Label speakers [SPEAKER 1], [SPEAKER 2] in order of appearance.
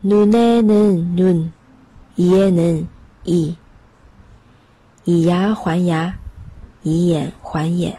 [SPEAKER 1] 눈에는 눈， 이에는 이， 以牙还牙，以眼还眼。